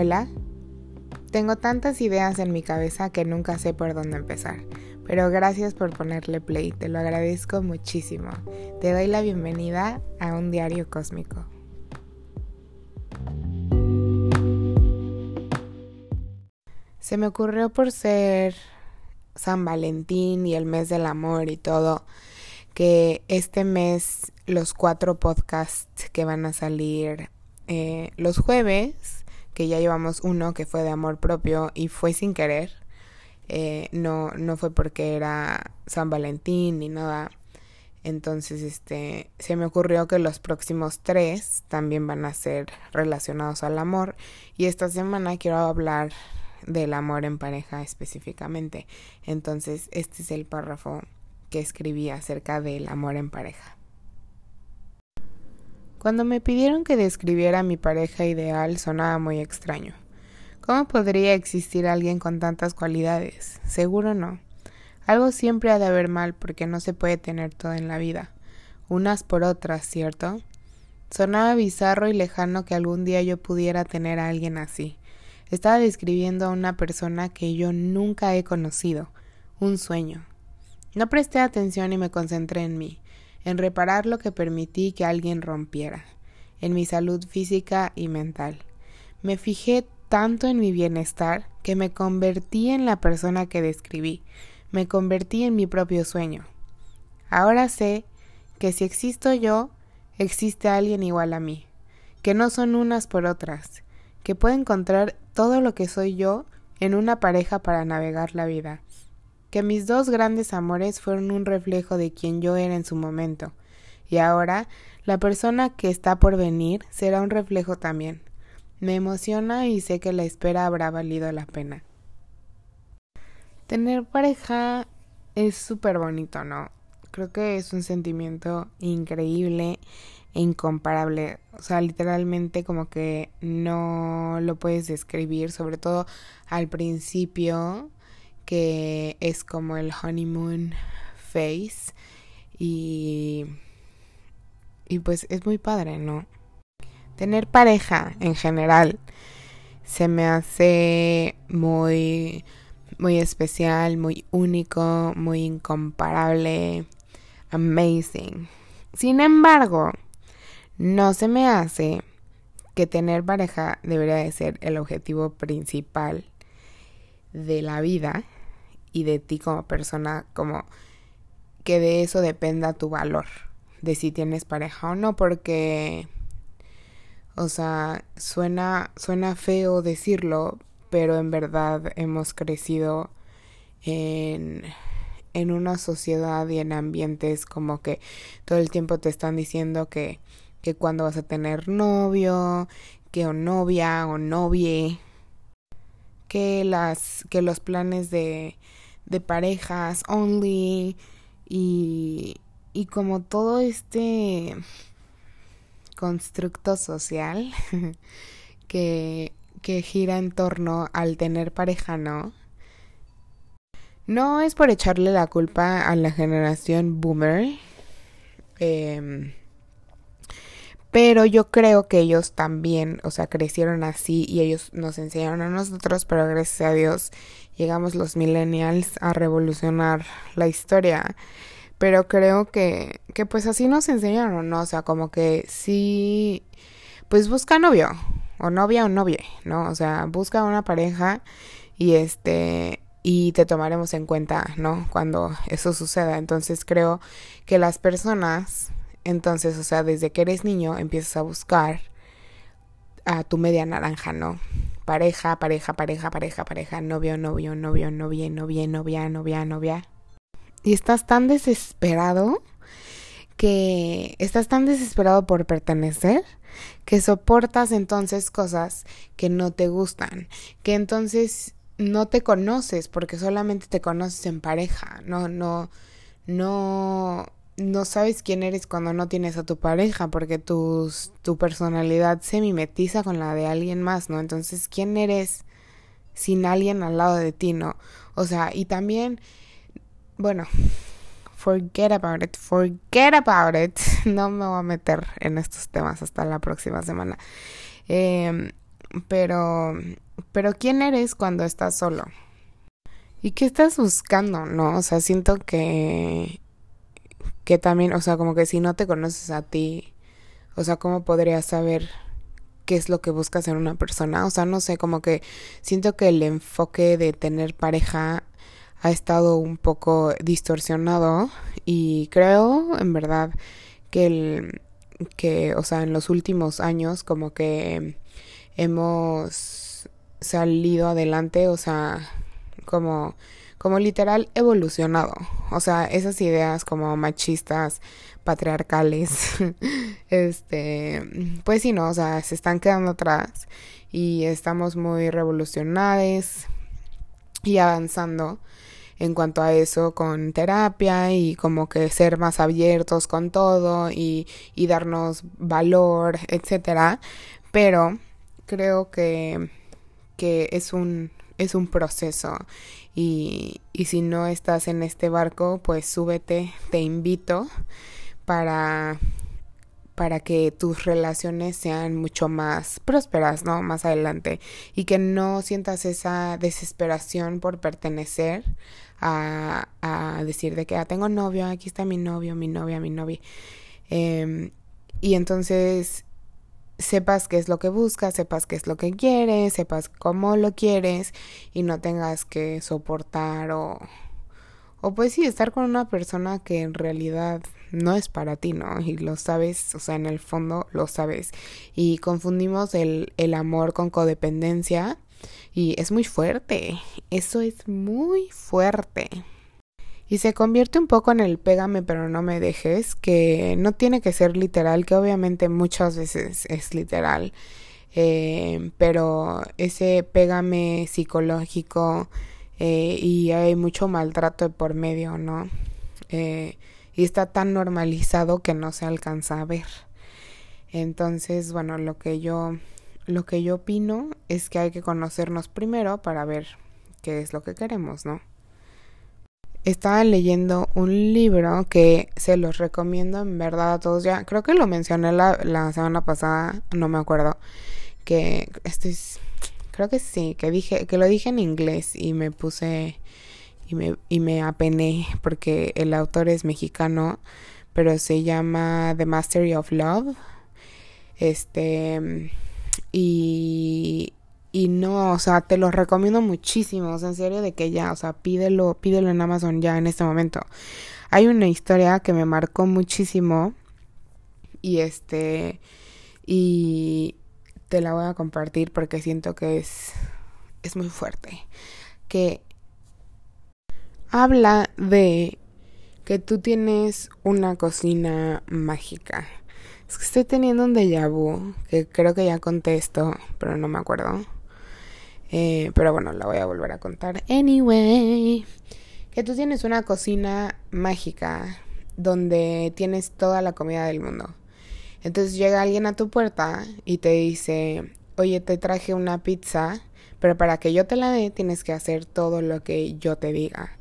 Hola. Tengo tantas ideas en mi cabeza que nunca sé por dónde empezar, pero gracias por ponerle play, te lo agradezco muchísimo. Te doy la bienvenida a un diario cósmico. Se me ocurrió por ser San Valentín y el mes del amor y todo, que este mes los cuatro podcasts que van a salir eh, los jueves, que ya llevamos uno que fue de amor propio y fue sin querer, eh, no, no fue porque era San Valentín ni nada. Entonces, este, se me ocurrió que los próximos tres también van a ser relacionados al amor. Y esta semana quiero hablar del amor en pareja específicamente. Entonces, este es el párrafo que escribí acerca del amor en pareja. Cuando me pidieron que describiera mi pareja ideal sonaba muy extraño. ¿Cómo podría existir alguien con tantas cualidades? Seguro no. Algo siempre ha de haber mal porque no se puede tener todo en la vida. Unas por otras, ¿cierto? Sonaba bizarro y lejano que algún día yo pudiera tener a alguien así. Estaba describiendo a una persona que yo nunca he conocido, un sueño. No presté atención y me concentré en mí en reparar lo que permití que alguien rompiera, en mi salud física y mental. Me fijé tanto en mi bienestar que me convertí en la persona que describí, me convertí en mi propio sueño. Ahora sé que si existo yo, existe alguien igual a mí, que no son unas por otras, que puedo encontrar todo lo que soy yo en una pareja para navegar la vida, que mis dos grandes amores fueron un reflejo de quien yo era en su momento, y ahora la persona que está por venir será un reflejo también. Me emociona y sé que la espera habrá valido la pena. Tener pareja es súper bonito, ¿no? Creo que es un sentimiento increíble e incomparable. O sea, literalmente como que no lo puedes describir, sobre todo al principio que es como el honeymoon face y y pues es muy padre, ¿no? Tener pareja en general se me hace muy muy especial, muy único, muy incomparable, amazing. Sin embargo, no se me hace que tener pareja debería de ser el objetivo principal de la vida y de ti como persona, como que de eso dependa tu valor, de si tienes pareja o no, porque, o sea, suena, suena feo decirlo, pero en verdad hemos crecido en, en una sociedad y en ambientes como que todo el tiempo te están diciendo que, que cuando vas a tener novio, que o novia o novie, que las que los planes de de parejas only y, y como todo este constructo social que, que gira en torno al tener pareja, ¿no? No es por echarle la culpa a la generación boomer, eh, pero yo creo que ellos también, o sea, crecieron así y ellos nos enseñaron a nosotros, pero gracias a Dios llegamos los millennials a revolucionar la historia. Pero creo que, que pues así nos enseñaron, ¿no? O sea, como que sí, pues busca novio, o novia o novie, ¿no? O sea, busca una pareja y este, y te tomaremos en cuenta, ¿no? Cuando eso suceda. Entonces creo que las personas, entonces, o sea, desde que eres niño empiezas a buscar a tu media naranja, ¿no? Pareja, pareja, pareja, pareja, pareja, novio, novio, novio, novia, novia, novia, novia, novia. Y estás tan desesperado que estás tan desesperado por pertenecer que soportas entonces cosas que no te gustan, que entonces no te conoces porque solamente te conoces en pareja, no, no, no, no sabes quién eres cuando no tienes a tu pareja, porque tu, tu personalidad se mimetiza con la de alguien más, ¿no? Entonces, ¿quién eres sin alguien al lado de ti, ¿no? O sea, y también, bueno, forget about it, forget about it. No me voy a meter en estos temas hasta la próxima semana. Em, pero, pero ¿quién eres cuando estás solo? ¿Y qué estás buscando? No, o sea, siento que, que también, o sea, como que si no te conoces a ti, o sea, ¿cómo podrías saber qué es lo que buscas en una persona? O sea, no sé, como que siento que el enfoque de tener pareja ha estado un poco distorsionado y creo, en verdad, que el, que, o sea, en los últimos años como que hemos salido adelante, o sea, como, como literal evolucionado. O sea, esas ideas como machistas, patriarcales, este, pues sí, no, o sea, se están quedando atrás y estamos muy revolucionados y avanzando en cuanto a eso con terapia y como que ser más abiertos con todo y, y darnos valor, etcétera. Pero creo que, que es un es un proceso y, y si no estás en este barco pues súbete te invito para para que tus relaciones sean mucho más prósperas, ¿no? Más adelante y que no sientas esa desesperación por pertenecer a, a decir de que ah, tengo novio, aquí está mi novio, mi novia, mi novia. Em, y entonces sepas qué es lo que buscas, sepas qué es lo que quieres, sepas cómo lo quieres y no tengas que soportar o, o pues sí, estar con una persona que en realidad no es para ti, ¿no? Y lo sabes, o sea, en el fondo lo sabes. Y confundimos el, el amor con codependencia y es muy fuerte, eso es muy fuerte. Y se convierte un poco en el pégame pero no me dejes, que no tiene que ser literal, que obviamente muchas veces es literal. Eh, pero ese pégame psicológico eh, y hay mucho maltrato por medio, ¿no? Eh, y está tan normalizado que no se alcanza a ver. Entonces, bueno, lo que yo lo que yo opino es que hay que conocernos primero para ver qué es lo que queremos, ¿no? Estaba leyendo un libro que se los recomiendo en verdad a todos. Ya creo que lo mencioné la, la semana pasada, no me acuerdo. Que estoy, creo que sí, que dije, que lo dije en inglés y me puse y me, y me apené porque el autor es mexicano, pero se llama The Mastery of Love. Este y, y no, o sea, te lo recomiendo muchísimo, o sea, en serio de que ya, o sea, pídelo, pídelo en Amazon ya en este momento. Hay una historia que me marcó muchísimo y este y te la voy a compartir porque siento que es es muy fuerte. Que habla de que tú tienes una cocina mágica es que estoy teniendo un déjà vu, que creo que ya contesto, pero no me acuerdo. Eh, pero bueno, la voy a volver a contar. Anyway, que tú tienes una cocina mágica donde tienes toda la comida del mundo. Entonces llega alguien a tu puerta y te dice, oye, te traje una pizza, pero para que yo te la dé tienes que hacer todo lo que yo te diga.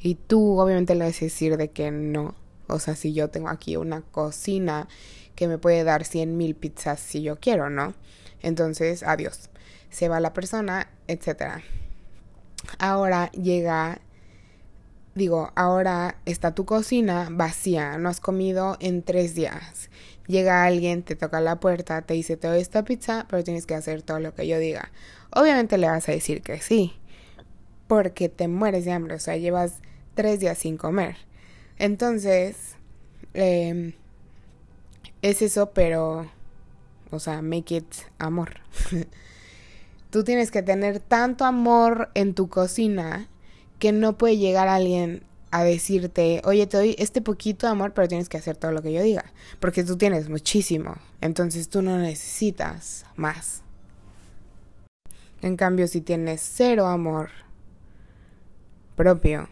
Y tú obviamente le vas a decir de que no. O sea, si yo tengo aquí una cocina que me puede dar 100 mil pizzas si yo quiero, ¿no? Entonces, adiós. Se va la persona, etc. Ahora llega, digo, ahora está tu cocina vacía, no has comido en tres días. Llega alguien, te toca la puerta, te dice, te doy esta pizza, pero tienes que hacer todo lo que yo diga. Obviamente le vas a decir que sí, porque te mueres de hambre, o sea, llevas tres días sin comer. Entonces, eh, es eso, pero, o sea, make it amor. Tú tienes que tener tanto amor en tu cocina que no puede llegar alguien a decirte, oye, te doy este poquito de amor, pero tienes que hacer todo lo que yo diga, porque tú tienes muchísimo, entonces tú no necesitas más. En cambio, si tienes cero amor propio,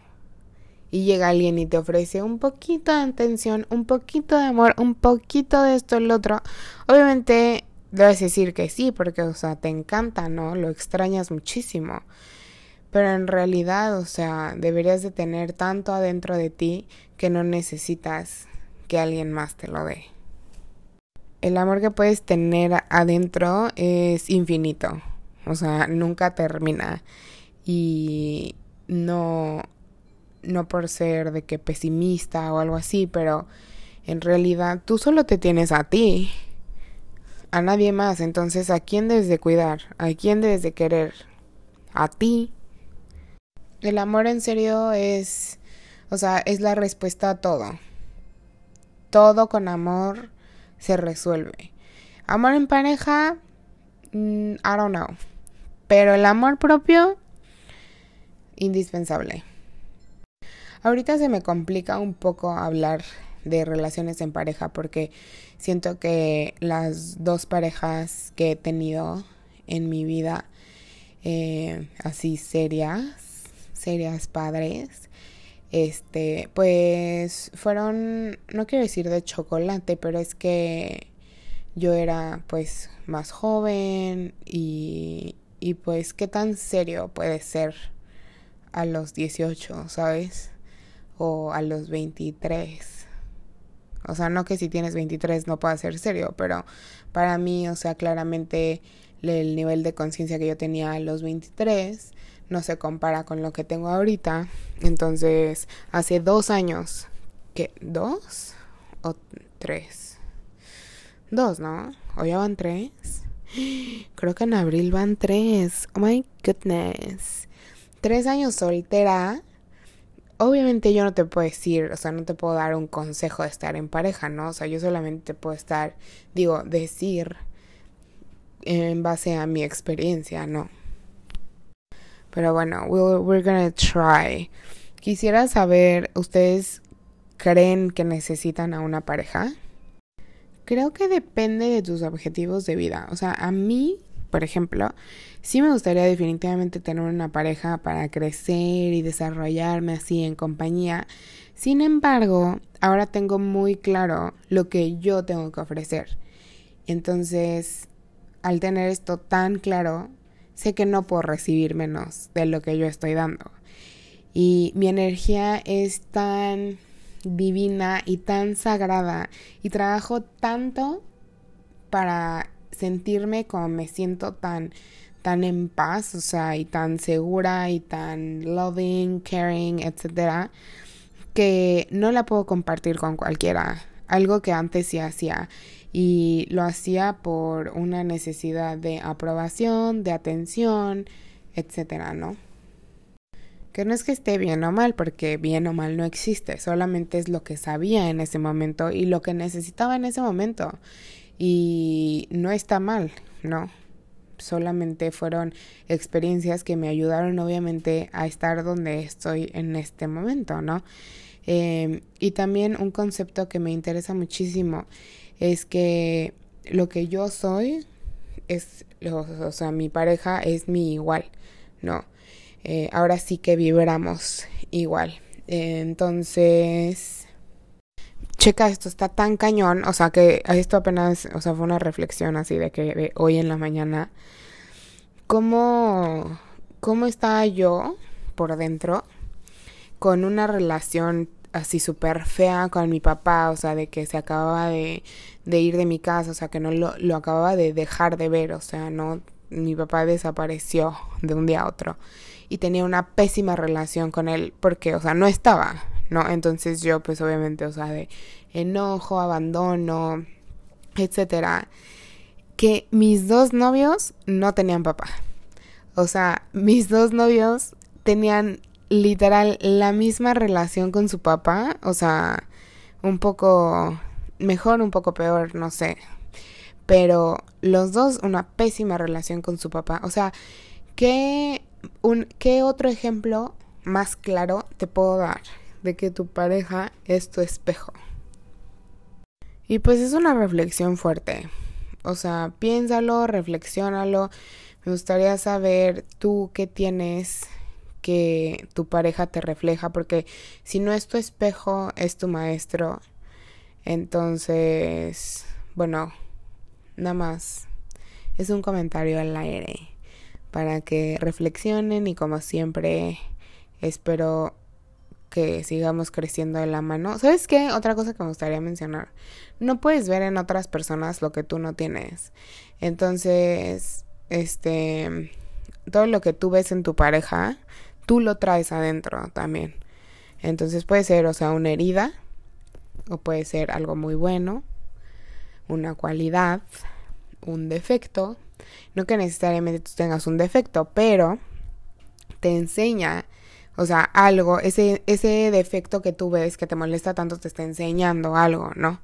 y llega alguien y te ofrece un poquito de atención, un poquito de amor, un poquito de esto, el otro, obviamente debes decir que sí, porque, o sea, te encanta, ¿no? Lo extrañas muchísimo. Pero en realidad, o sea, deberías de tener tanto adentro de ti que no necesitas que alguien más te lo dé. el amor que puedes tener adentro es infinito. O sea, nunca termina. Y no, no por ser de que pesimista o algo así, pero en realidad tú solo te tienes a ti, a nadie más. Entonces, ¿a quién debes de cuidar? ¿A quién debes de querer? A ti. El amor en serio es, o sea, es la respuesta a todo. Todo con amor se resuelve. Amor en pareja, mm, I don't know. Pero el amor propio, indispensable. Ahorita se me complica un poco hablar de relaciones en pareja porque siento que las dos parejas que he tenido en mi vida, eh, así serias, serias padres, este, pues fueron, no quiero decir de chocolate, pero es que yo era pues más joven y, y pues qué tan serio puede ser a los 18, ¿sabes? o a los 23. O sea, no que si tienes 23 no pueda ser serio, pero para mí, o sea, claramente el nivel de conciencia que yo tenía a los 23 no se compara con lo que tengo ahorita. Entonces, hace dos años, ¿qué? ¿Dos? ¿O tres? Dos, ¿no? ¿O ya van tres? Creo que en abril van tres. Oh my goodness. Tres años soltera obviamente yo no te puedo decir, o sea, no te puedo dar un consejo de estar en pareja, ¿no? O sea, yo solamente puedo estar, digo, decir en base a mi experiencia, ¿no? Pero bueno, we'll, we're gonna try. Quisiera saber, ¿ustedes creen que necesitan a una pareja? Creo que depende de tus objetivos de vida. O sea, a mí por ejemplo, sí me gustaría definitivamente tener una pareja para crecer y desarrollarme así en compañía. Sin embargo, ahora tengo muy claro lo que yo tengo que ofrecer. Entonces, al tener esto tan claro, sé que no puedo recibir menos de lo que yo estoy dando. Y mi energía es tan divina y tan sagrada y trabajo tanto para sentirme como me siento tan tan en paz, o sea, y tan segura y tan loving, caring, etcétera, que no la puedo compartir con cualquiera. Algo que antes sí hacía y lo hacía por una necesidad de aprobación, de atención, etcétera, ¿no? Que no es que esté bien o mal, porque bien o mal no existe, solamente es lo que sabía en ese momento y lo que necesitaba en ese momento. Y no está mal, ¿no? Solamente fueron experiencias que me ayudaron obviamente a estar donde estoy en este momento, ¿no? Em, y también un concepto que me interesa muchísimo es que lo que yo soy es, o, sea, mi pareja es mi igual, ¿no? Eh, ahora sí que vibramos igual. entonces, checa esto, está tan cañón, o sea que esto apenas, o sea, fue una reflexión así de que de hoy en la mañana, cómo, cómo estaba yo por dentro con una relación así súper fea con mi papá, o sea, de que se acababa de, de ir de mi casa, o sea, que no lo, lo acababa de dejar de ver, o sea, no, mi papá desapareció de un día a otro. Y tenía una pésima relación con él porque, o sea, no estaba, ¿no? Entonces yo pues obviamente, o sea, de enojo, abandono, etcétera, que mis dos novios no tenían papá. O sea, mis dos novios tenían literal la misma relación con su papá, o sea, un poco mejor, un poco peor, no sé. Pero los dos una pésima relación con su papá. O sea, ¿qué, un, ¿qué otro ejemplo más claro te puedo dar? De que tu pareja es tu espejo. Y pues es una reflexión fuerte. O sea, piénsalo, reflexiónalo. Me gustaría saber tú qué tienes que tu pareja te refleja, porque si no es tu espejo, es tu maestro. Entonces, bueno, nada más. Es un comentario al aire para que reflexionen y como siempre espero que sigamos creciendo de la mano. ¿Sabes qué? Otra cosa que me gustaría mencionar. No puedes ver en otras personas lo que tú no tienes. Entonces, este, todo lo que tú ves en tu pareja, tú lo traes adentro también. Entonces puede ser, o sea, una herida, o puede ser algo muy bueno, una cualidad, un defecto. No que necesariamente tú tengas un defecto, pero te enseña, o sea, algo, ese, ese defecto que tú ves que te molesta tanto te está enseñando algo, ¿no?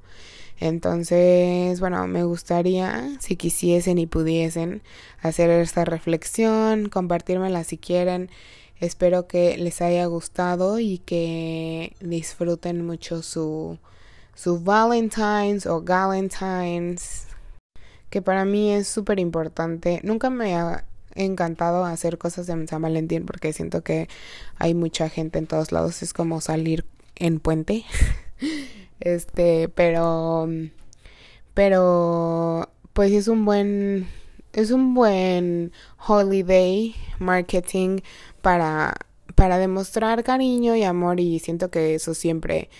Entonces, bueno, me gustaría, si quisiesen y pudiesen, hacer esta reflexión, compartírmela si quieren. Espero que les haya gustado y que disfruten mucho su, su Valentine's o Galentine's, que para mí es súper importante. Nunca me encantado hacer cosas de San Valentín porque siento que hay mucha gente en todos lados. Es como salir en puente. Este, pero pero pues es un buen es un buen holiday marketing para para demostrar cariño y amor y siento que eso siempre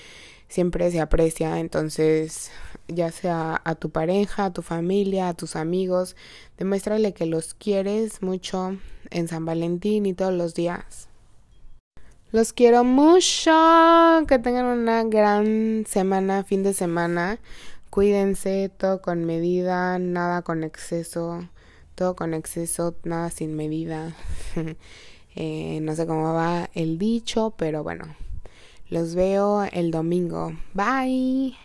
siempre se aprecia, entonces ya sea a tu pareja, a tu familia, a tus amigos, demuéstrale que los quieres mucho en San Valentín y todos los días. Los quiero mucho. Que tengan una gran semana, fin de semana. Cuídense, todo con medida, nada con exceso. Todo con exceso, nada sin medida. Eh, no sé cómo va el dicho, pero bueno. Los veo el domingo. Bye.